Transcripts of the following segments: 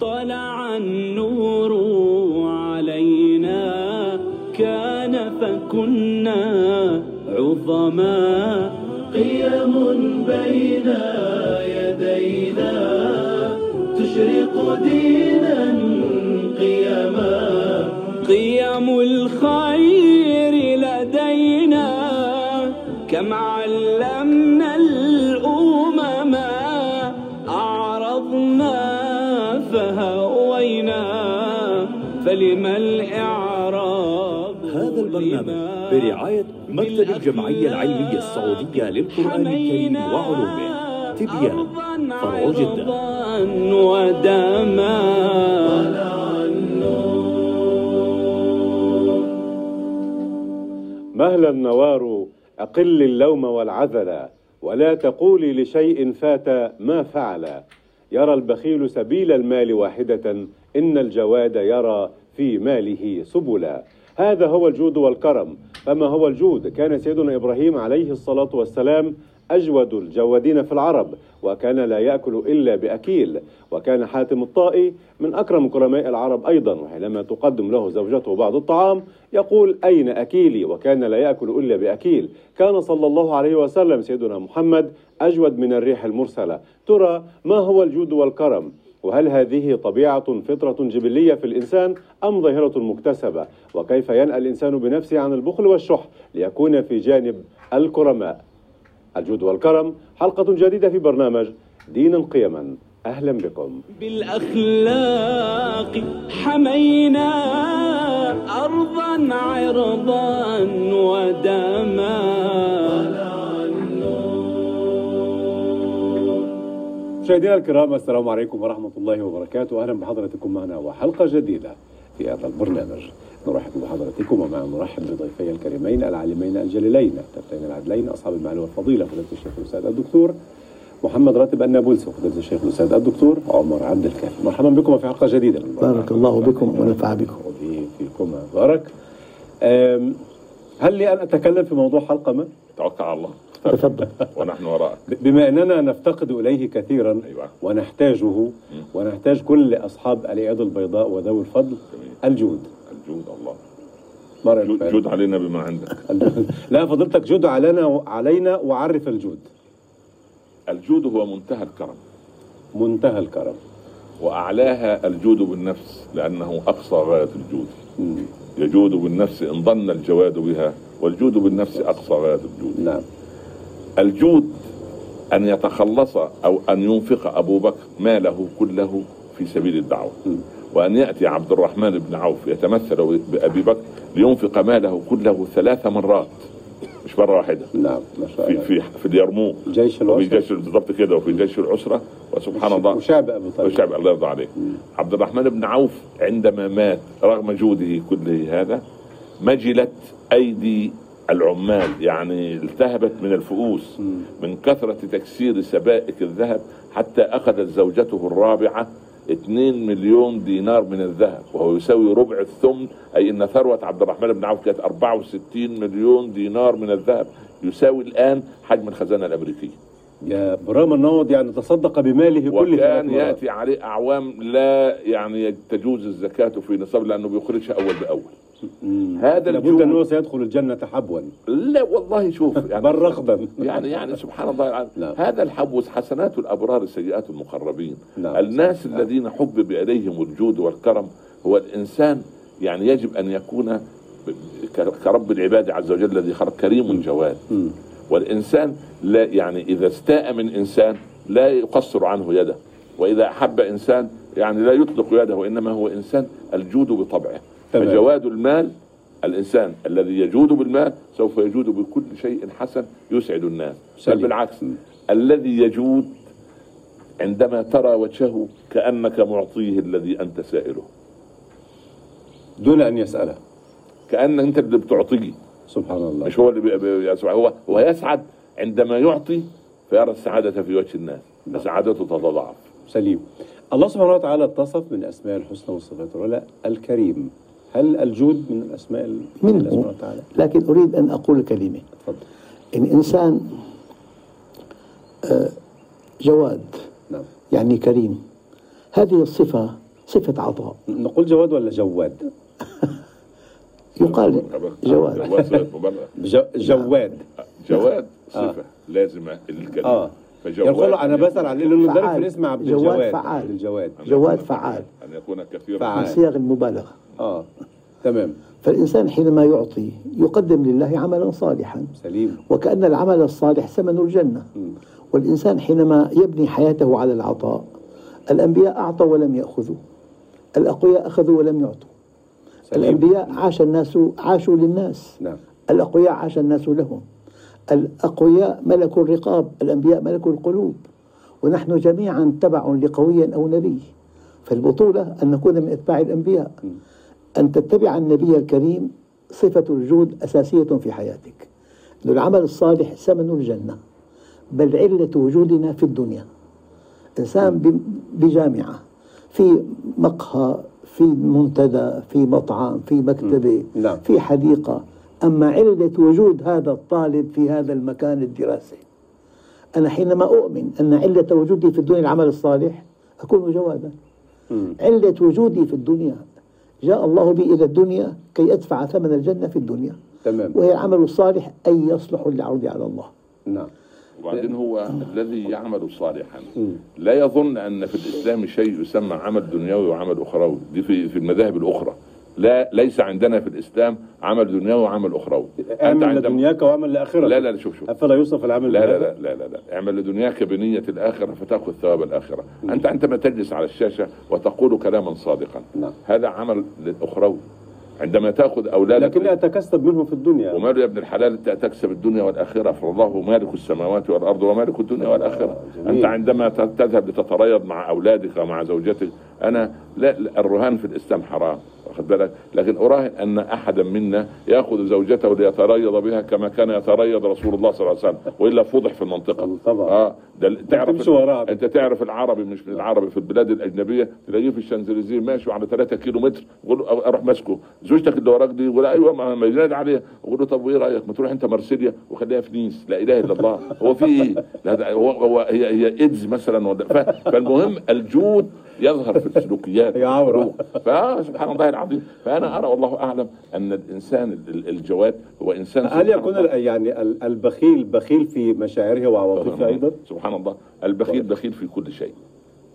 طلع النور علينا كان فكنا عظما. قيم بين يدينا تشرق دينا قيما فلما الإعراب هذا البرنامج برعاية مكتب الجمعية العلمية السعودية للقرآن الكريم وعلومه. تبيان فرع جدة ودما. مهلا النوار أقل اللوم والعذل ولا تقولي لشيء فات ما فعل. يرى البخيل سبيل المال واحدة إن الجواد يرى في ماله سبلا. هذا هو الجود والكرم. فما هو الجود كان سيدنا إبراهيم عليه الصلاة والسلام أجود الجوادين في العرب وكان لا يأكل إلا بأكيل. وكان حاتم الطائي من أكرم كرماء العرب أيضا وحينما تقدم له زوجته بعض الطعام يقول أين أكيلي؟ وكان لا يأكل إلا بأكيل. كان صلى الله عليه وسلم سيدنا محمد أجود من الريح المرسلة. ترى ما هو الجود والكرم؟ وهل هذه طبيعة فطرة جبلية في الإنسان أم ظاهرة مكتسبة؟ وكيف ينأى الإنسان بنفسه عن البخل والشح ليكون في جانب الكرماء؟ الجود والكرم حلقة جديدة في برنامج دينا قيما. أهلا بكم. بالأخلاق حمينا أرضا عرضا ودما. مشاهدينا الكرام السلام عليكم ورحمة الله وبركاته. أهلا بحضراتكم معنا وحلقة جديدة في هذا البرنامج. نرحب بحضراتكم ومع نرحب بضيفي الكريمين العالمين الجليلين الكابتن العدلين أصحاب المعالي والفضيلة فضيلة الشيخ الأستاذ الدكتور محمد راتب النابلسي وفضيلة الشيخ الأستاذ الدكتور عمر عبد الكافي. مرحبا بكم في حلقة جديدة. بارك الله بكم ونفع بكم. فيكم. بارك. هل لي أن أتكلم في موضوع حلقة ما؟ توكل على الله. تفضل. ونحن وراءك. بما أننا نفتقد إليه كثيرا أيوة. ونحتاجه ونحتاج كل أصحاب اليد البيضاء وذوي الفضل الجود. الجود الله. جود, جود علينا بما عندك؟ لا فضلتك جود علينا علينا وعرف الجود. الجود هو منتهى الكرم. منتهى الكرم. وأعلاها الجود بالنفس لأنه أقصى غاية الجود. يجود بالنفس إن ظن الجواد بها والجود بالنفس أقصى غاية الجود. نعم. الجود أن يتخلص أو أن ينفق أبو بكر ماله كله في سبيل الدعوة. وأن يأتي عبد الرحمن بن عوف يتمثل بأبي بكر لينفق ماله كله ثلاث مرات. مش مرة واحدة. نعم في في في اليرموك. جيش وفي الوسط جيش بالضبط كده. وفي جيش العسرة وسبحان الله. وشعب أبو طالب. والشعب الله يرضى عليه. عبد الرحمن بن عوف عندما مات رغم جوده كله هذا مجلت أيدي العمال يعني التهبت من الفؤوس من كثرة تكسير سبائك الذهب حتى أخذت زوجته الرابعة 2 مليون دينار من الذهب وهو يساوي ربع الثمن أي إن ثروة عبد الرحمن بن عوف كانت 64 مليون دينار من الذهب يساوي الآن حجم الخزانة الأمريكية يا برام النوض يعني تصدق بماله ثلاث وكان. يأتي عليه أعوام لا يعني تجوز الزكاة في نصاب لأنه بيخرجها أول بأول. هذا لابد الجود- أنه سيدخل الجنة حبوا. لا والله شوف يعني بل رغدا يعني يعني سبحان الله. العظيم نعم. هذا الحبوس حسنات الأبرار سيئات المقربين. نعم. الناس نعم. الذين حبب اليهم الجود والكرم هو الإنسان يعني يجب أن يكون كرب العباد عز وجل الذي خلق كريم جواد. والإنسان لا يعني إذا استاء من إنسان لا يقصر عنه يده. وإذا أحب إنسان يعني لا يطلق يده وإنما هو إنسان الجود بطبعه. تمام. فجواد المال الإنسان الذي يجود بالمال سوف يجود بكل شيء حسن يسعد الناس. بل. بالعكس الذي يجود عندما ترى وجهه كأنك معطيه الذي أنت سائله. دون أن يسأله. كأن أنت اللي بتعطيه. سبحان الله. مش هو اللي بي- يسعد هو هو يسعد عندما يعطي فيرى السعادة في وجه الناس. فسعادته تتضاعف. سليم. الله سبحانه وتعالى اتصف من أسماء الحسنى والصفات العلى الكريم. هل الجود من الأسماء ال- من الله سبحانه وتعالى؟ لكن أريد أن أقول كلمة. تفضل. إن إنسان آه، جواد نعم. يعني كريم هذه الصفة صفة عطاء. نقول جواد ولا جواد؟ يقال جواد. جواد جواد. جواد صفة لازمة للكلمة. آه. فجواد يقول أنا بسأل عن في فعال. الاسم عبد جواد الجواد. فعال. الجواد جواد فعال. أن يكون كثيرا فعال. من صيغ المبالغة آه تمام. فالإنسان حينما يعطي يقدم لله عملا صالحا. سليم. وكأن العمل الصالح ثمن الجنة. والإنسان حينما يبني حياته على العطاء الأنبياء أعطوا ولم يأخذوا. الأقوياء أخذوا ولم يعطوا. سليم. الأنبياء عاش الناس عاشوا للناس. نعم. الأقوياء عاش الناس لهم. الأقوياء ملكوا الرقاب الأنبياء ملكوا القلوب. ونحن جميعا تبع لقوي أو نبي. فالبطولة أن نكون من أتباع الأنبياء. أن تتبع النبي الكريم صفة الجود أساسية في حياتك. أن العمل الصالح ثمن الجنة. بل علة وجودنا في الدنيا. إنسان بجامعة. في مقهى في منتدى في مطعم في مكتبة نعم. في حديقة. أما علة وجود هذا الطالب في هذا المكان الدراسي. أنا حينما أؤمن أن علة وجودي في الدنيا العمل الصالح أكون جوادا علة وجودي في الدنيا جاء الله بي إلى الدنيا كي أدفع ثمن الجنة في الدنيا. تمام. وهي العمل الصالح أي يصلح للعرض على الله. نعم. وبعدين هو الذي يعمل صالحا. لا يظن أن في الإسلام شيء يسمى عمل دنيوي وعمل أخروي. دي في في المذاهب الأخرى. لا ليس عندنا في الإسلام عمل دنيوي وعمل اخروي اعمل لدنياك واعمل لآخرتك. لا لا شوف شوف. أفلا يوصف العمل لا لا؟ لا لا لا, لا. اعمل لدنياك بنية الآخرة فتأخذ ثواب الآخرة. أنت عندما تجلس على الشاشة وتقول كلاما صادقا. نعم. هذا عمل للأخروي عندما تأخذ أولادك لكني اتكسب منه في الدنيا. وماله يا ابن الحلال انت تكسب الدنيا والآخرة. فالله مالك السماوات والأرض ومالك الدنيا والآخرة. جميل. أنت عندما تذهب لتتريض مع أولادك ومع زوجتك أنا لا لا، الرهان في الإسلام حرام. واخد بالك؟ لكن أراهن أن أحدا منا يأخذ زوجته ليتريض بها كما كان يتريض رسول الله صلى الله عليه وسلم وإلا فضح في المنطقة. طبعا. آه ده تعرف. أنت تعرف العربي مش من العربي في البلاد الأجنبية تلاقيه في الشانزليزيه ماشي على 3 كيلو متر يقول له أروح ماسكه. زوجتك اللي وراك دي؟ يقول أيوه ما ينادي عليها. يقول له طب وإيه رأيك؟ ما تروح أنت مرسيليا وخليها في نيس. لا إله إلا الله. هو في إيه؟ هو, هو هي هي إيدز مثلا ولا- فالمهم الجود يظهر في السلوكيات. هي عورة. فسبحان الله العظيم. فأنا أرى والله أعلم أن الإنسان ال- الجواد هو إنسان هل يكون يعني ال- البخيل بخيل في مشاعره وعواطفه أيضا؟ سبحان الله. البخيل بخيل في كل شيء.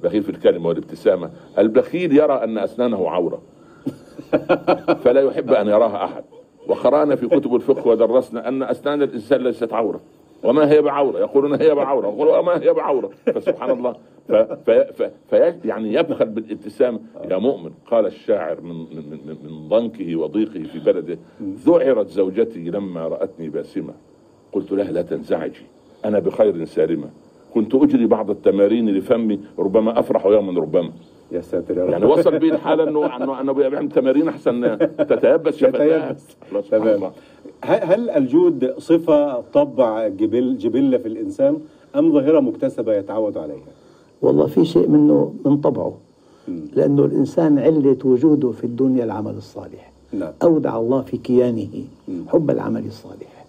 بخيل في الكلمة والابتسامة. البخيل يرى أن أسنانه عورة. فلا يحب أن يراها أحد. وقرأنا في كتب الفقه ودرسنا أن أسنان الإنسان ليست عورة. وما هي بعورة؟ يقولون هي بعورة. يقول وما هي بعورة؟ فسبحان الله. ف ف ف في يعني يبخل بالابتسامة يا مؤمن. قال الشاعر من من من, من ضنكه وضيقه في بلده ذعرت زوجتي لما رأتني باسمة. قلت لها لا تنزعجي أنا بخير سالمة. كنت أجري بعض التمارين لفمي ربما أفرح يوما ربما. يا ساتر يا رب. يعني وصل بي الحالة أنه أنه أنه بيعمل تمارين أحسن تتيبس شفتها. تمام. هل الجود صفة طبع جبل جبلة في الإنسان أم ظاهرة مكتسبة يتعود عليها؟ والله في شيء منه من طبعه. لأنه الإنسان علة وجوده في الدنيا العمل الصالح. نعم. أودع الله في كيانه حب العمل الصالح.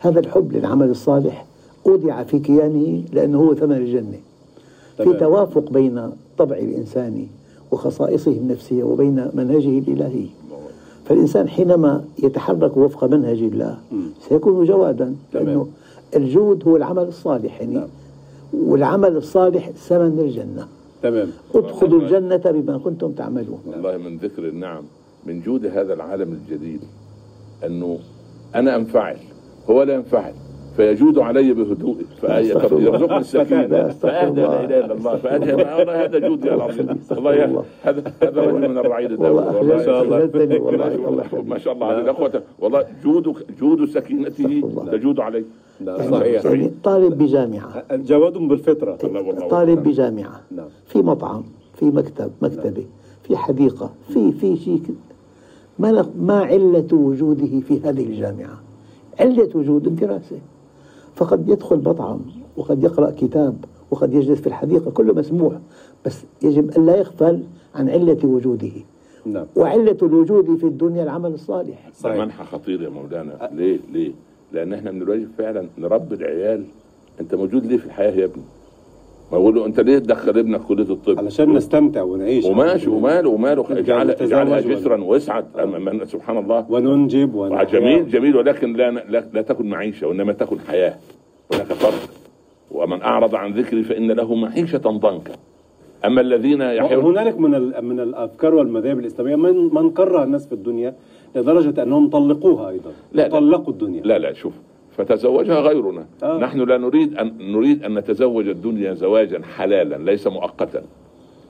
هذا الحب للعمل الصالح أودع في كيانه لأنه هو ثمن الجنة. في. توافق بين طبع الإنسان وخصائصه النفسية وبين منهجه الإلهي. فالإنسان حينما يتحرك وفق منهج الله سيكون جوادا. لأنه الجود هو العمل الصالح. يعني نعم. والعمل الصالح ثمن الجنة. تمام. ادخلوا الجنة بما كنتم تعملون. والله من ذكر النعم من جود هذا العالم الجديد أنه أنا أنفعل هو لا ينفعل. فيجود علي الله. فيرزقني السكينة. فاهدى لا الله. إله إلا الله. فاهدى والله هذا جود يا العظيم. والله. هذا هذا رجل من الرعيل والله الدولي ما شاء الله. ما شاء الله. عليه الاخوه والله جود جود سكينته. تجود عليه نعم. صحيح. طالب بجامعة. جواد والله طالب بجامعة. نعم. في مطعم في مكتب مكتبة في حديقة في في شيء ما ما علة وجوده في هذه الجامعة؟ علة وجود الدراسة فقد يدخل مطعم وقد يقرأ كتاب وقد يجلس في الحديقة كله مسموح بس يجب أن لا يغفل عن علة وجوده. نعم. وعلة الوجود في الدنيا العمل الصالح. صحيح. منحى خطير يا مولانا. ليه؟ ليه؟ لأن إحنا من الواجب فعلا نربي العيال. أنت موجود ليه في الحياة يا ابني؟ ما يقول له انت ليه تدخل ابنك كلية الطب؟ علشان نستمتع ونعيش. وماشي وماله وماله. اجعل اجعلها جسرا واسعد. سبحان الله. وننجب ونحيا. جميل جميل. ولكن لا, لا لا تكن معيشة وإنما تكن حياة. هناك فرق. ومن أعرض عن ذكري فإن له معيشة ضنكا. أما الذين يحيون هنالك من من الأفكار والمذاهب الإسلامية. من من كره الناس في الدنيا لدرجة أنهم طلقوها أيضا. لا. طلقوا الدنيا. لا لا شوف. فتزوجها غيرنا آه. نحن لا نريد ان نريد أن نتزوج الدنيا زواجا حلالا ليس مؤقتا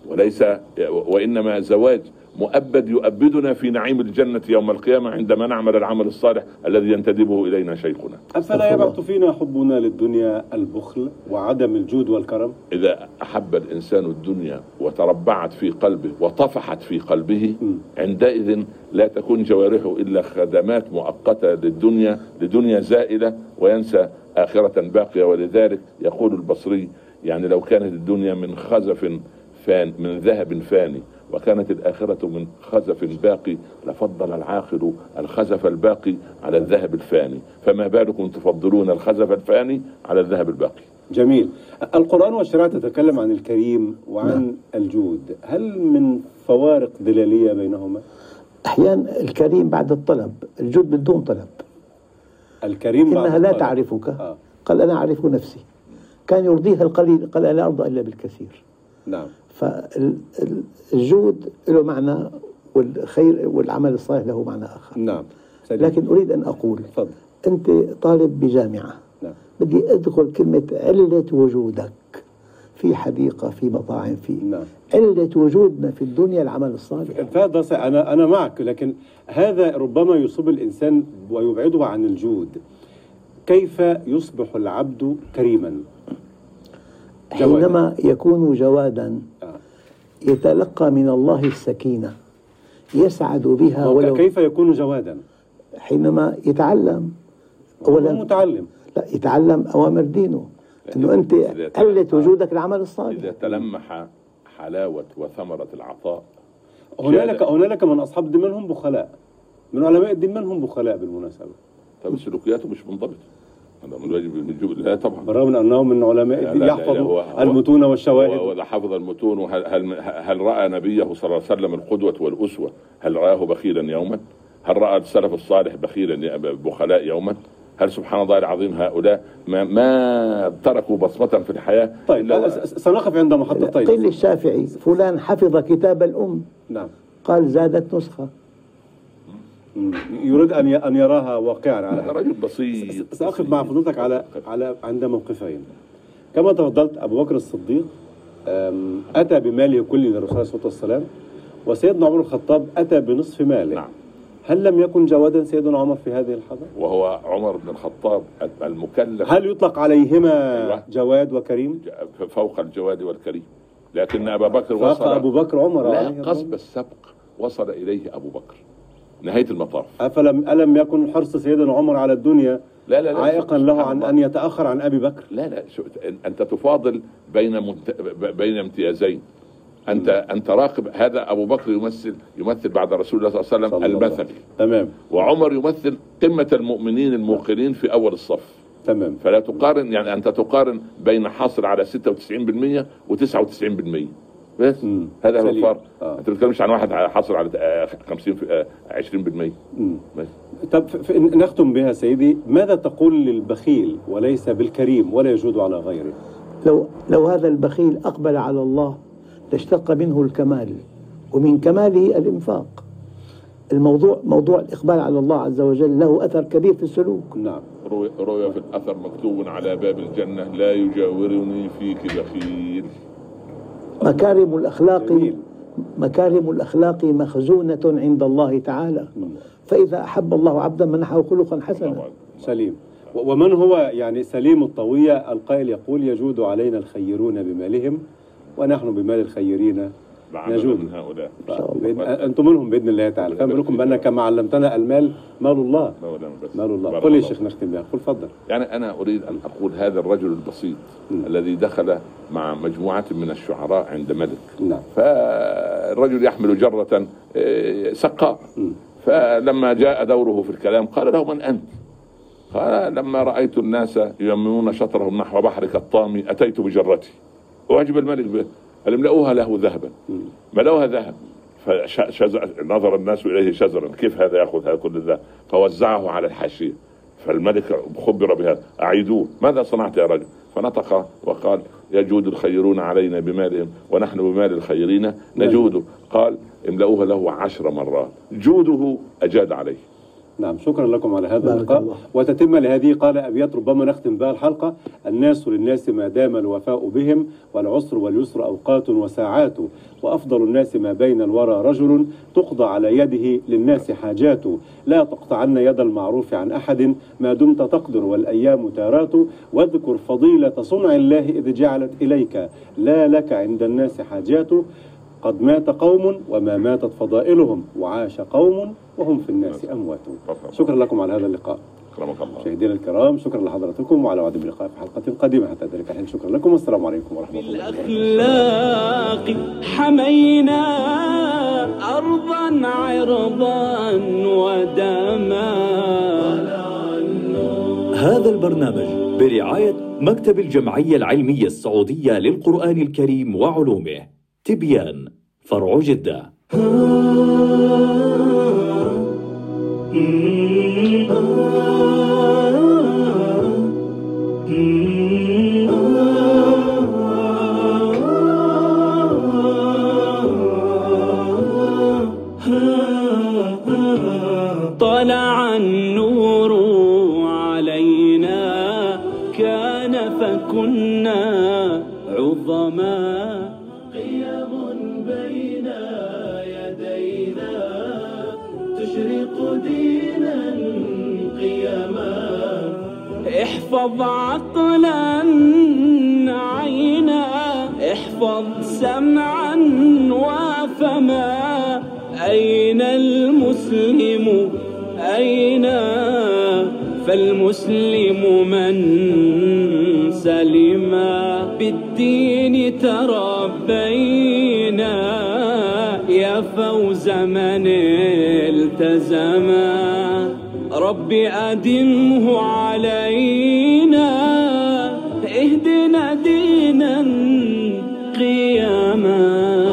وليس وإنما زواج مؤبد يؤبدنا في نعيم الجنة يوم القيامة عندما نعمل العمل الصالح الذي ينتدبه إلينا شيخنا. أفلا يبعث فينا حبنا للدنيا البخل وعدم الجود والكرم؟ إذا أحب الإنسان الدنيا وتربعت في قلبه وطفحت في قلبه. عندئذ لا تكون جوارحه إلا خدمات مؤقتة للدنيا لدنيا زائلة وينسى آخرة باقية. ولذلك يقول البصري يعني لو كانت الدنيا من خزف فان من ذهب فاني وكانت الآخرة من خزف باقي لفضل العاقل الخزف الباقي على الذهب الفاني. فما بالكم تفضلون الخزف الفاني على الذهب الباقي؟ جميل. القرآن والشريعة تتكلم عن الكريم وعن الجود. هل من فوارق دلالية بينهما؟ أحيانا الكريم بعد الطلب الجود بدون طلب. الكريم بعد إنها لا الطلب. تعرفك. آه. قال أنا أعرف نفسي. كان يرضيها القليل قال أنا لا أرضى إلا بالكثير. نعم. فالجود له معنى والخير والعمل الصالح له معنى آخر نعم سليم. لكن أريد أن أقول تفضل أنت طالب بجامعة نعم بدي أدخل كلمة علة وجودك في حديقة في مطاعم في نعم. علة وجودنا في الدنيا العمل الصالح فهذا أنا أنا معك لكن هذا ربما يصيب الإنسان ويبعده عن الجود كيف يصبح العبد كريما. حينما يكون جوادا. يتلقى من الله السكينة يسعد بها ولو كيف يكون جوادا؟ حينما يتعلم هو أولا متعلم. لا يتعلم أوامر دينه. أنه أنت تلقى- وجودك العمل الصالح. إذا تلمح حلاوة وثمرة العطاء هنالك. هنالك من أصحاب الدين منهم بخلاء؟ من علماء الدين منهم بخلاء بالمناسبة؟ طب سلوكياته مش منضبطة. هذا من لا طبعا بالرغم من انهم من علماء لا، الدين هو- المتون والشواهد هو حفظ المتون وهل هل, هل رأى نبيه صلى الله عليه وسلم القدوة والأسوة؟ هل رآه بخيلا يوما؟ هل رأى السلف الصالح بخيلا بخلاء يوما؟ هل سبحان الله العظيم هؤلاء ما, ما تركوا بصمة في الحياة طيب س- سنقف عند قيل محطتين للشافعي فلان حفظ كتاب الأم نعم قال زادت نسخة. يريد أن أن يراها واقعا على رجل بسيط سأقف مع فضيلتك على على عند موقفين. كما تفضلت أبو بكر الصديق أتى بماله كله للرسول عليه الصلاة والسلام وسيدنا عمر الخطاب أتى بنصف ماله. نعم. هل لم يكن جوادا سيدنا عمر في هذه اللحظة؟ وهو عمر بن الخطاب المكلف. هل يطلق عليهما أيوة. جواد وكريم؟ فوق الجواد والكريم. لكن أبا بكر وصل أبو بكر عمر لا. قصب السبق وصل إليه أبو بكر. نهاية المطاف. أفلم ألم يكن حرص سيدنا عمر على الدنيا لا لا لا عائقا له عن الله. أن يتأخر عن أبي بكر؟ لا لا شو أنت تفاضل بين منت... بين امتيازين. انت أنت راقب. هذا أبو بكر يمثل يمثل بعد رسول الله صلى الله عليه وسلم المثل تمام. وعمر يمثل قمة المؤمنين الموقنين في أول الصف. تمام. فلا تقارن يعني أنت تقارن بين حاصل على 96% و99% بس مم. هذا هو. الفرق آه. أنت ما بتتكلمش عن واحد حاصل على آه، 50 في- آه، 20% مم. بس. طب نختم بها سيدي. ماذا تقول للبخيل وليس بالكريم ولا يجود على غيره؟ لو لو هذا البخيل أقبل على الله لاشتق منه الكمال ومن كماله الإنفاق. الموضوع موضوع الإقبال على الله عز وجل له أثر كبير في السلوك. نعم. روي روي في الأثر مكتوب على باب الجنة لا يجاورني فيك بخيل. مكارم الأخلاق. مكارم الأخلاق مخزونة عند الله تعالى. فإذا أحب الله عبدا منحه خلقا حسنا. سليم. ومن هو يعني سليم الطوية القائل يقول يجود علينا الخيرون بمالهم ونحن بمال الخيرين نجود. من هؤلاء. بإذن- أنتم منهم بإذن الله تعالى. فأنا لكم بأن كما علمتنا المال مال الله. مال الله. قل يا الله. شيخ نختم بها قل تفضل يعني أنا أريد أن أقول هذا الرجل البسيط مم. الذي دخل مع مجموعة من الشعراء عند ملك. نعم. فالرجل يحمل جرة آه، سقاء. فلما جاء دوره في الكلام قال له من أنت؟ قال لما رأيت الناس ييمنون شطرهم نحو بحرك الطامي أتيت بجرتي. واجب الملك به. قال املأوها له ذهبا. ملأوها ذهب. فنظر الناس إليه شزرا. كيف هذا يأخذ؟ هذا كل الذهب فوزعه على الحاشيه فالملك خبر بهذا أعيدوه. ماذا صنعت يا رجل؟ فنطق وقال يجود الخيرون علينا بمالهم ونحن بمال الخيرين نجود قال املأوها له عشر مرات. جوده أجاد عليه. نعم شكرا لكم على هذا اللقاء. وتتم لهذه قال أبيات ربما نختم بها الحلقة. الناس للناس ما دام الوفاء بهم والعسر واليسر أوقات وساعات. وأفضل الناس ما بين الورى رجل تقضى على يده للناس حاجات. لا تقطعن يد المعروف عن أحد. ما دمت تقدر والأيام تارات. واذكر فضيلة صنع الله إذ جعلت إليك. لا لك عند الناس حاجات. قد مات قوم وما ماتت فضائلهم. وعاش قوم وهم في الناس أموات. شكرا لكم على هذا اللقاء. أكرمك الله. مشاهدينا الكرام شكرا لحضراتكم وعلى وعد بلقاء في حلقة قادمة. حتى ذلك الحين شكرا لكم والسلام عليكم ورحمة الله وبركاته. الأخلاق حمينا أرضا عرضا ودما. هذا البرنامج برعاية مكتب الجمعية العلمية السعودية للقرآن الكريم وعلومه تبيان فرع جدة. طلع النور علينا كان فكنا عظما. قيم بين قيما احفظ عقلا عينا احفظ سمعا وفما أين المسلم؟ أين؟ فالمسلم من سلم. بالدين تربينا يا فوز من التزما رب أدمه علينا اهدنا دينا قياما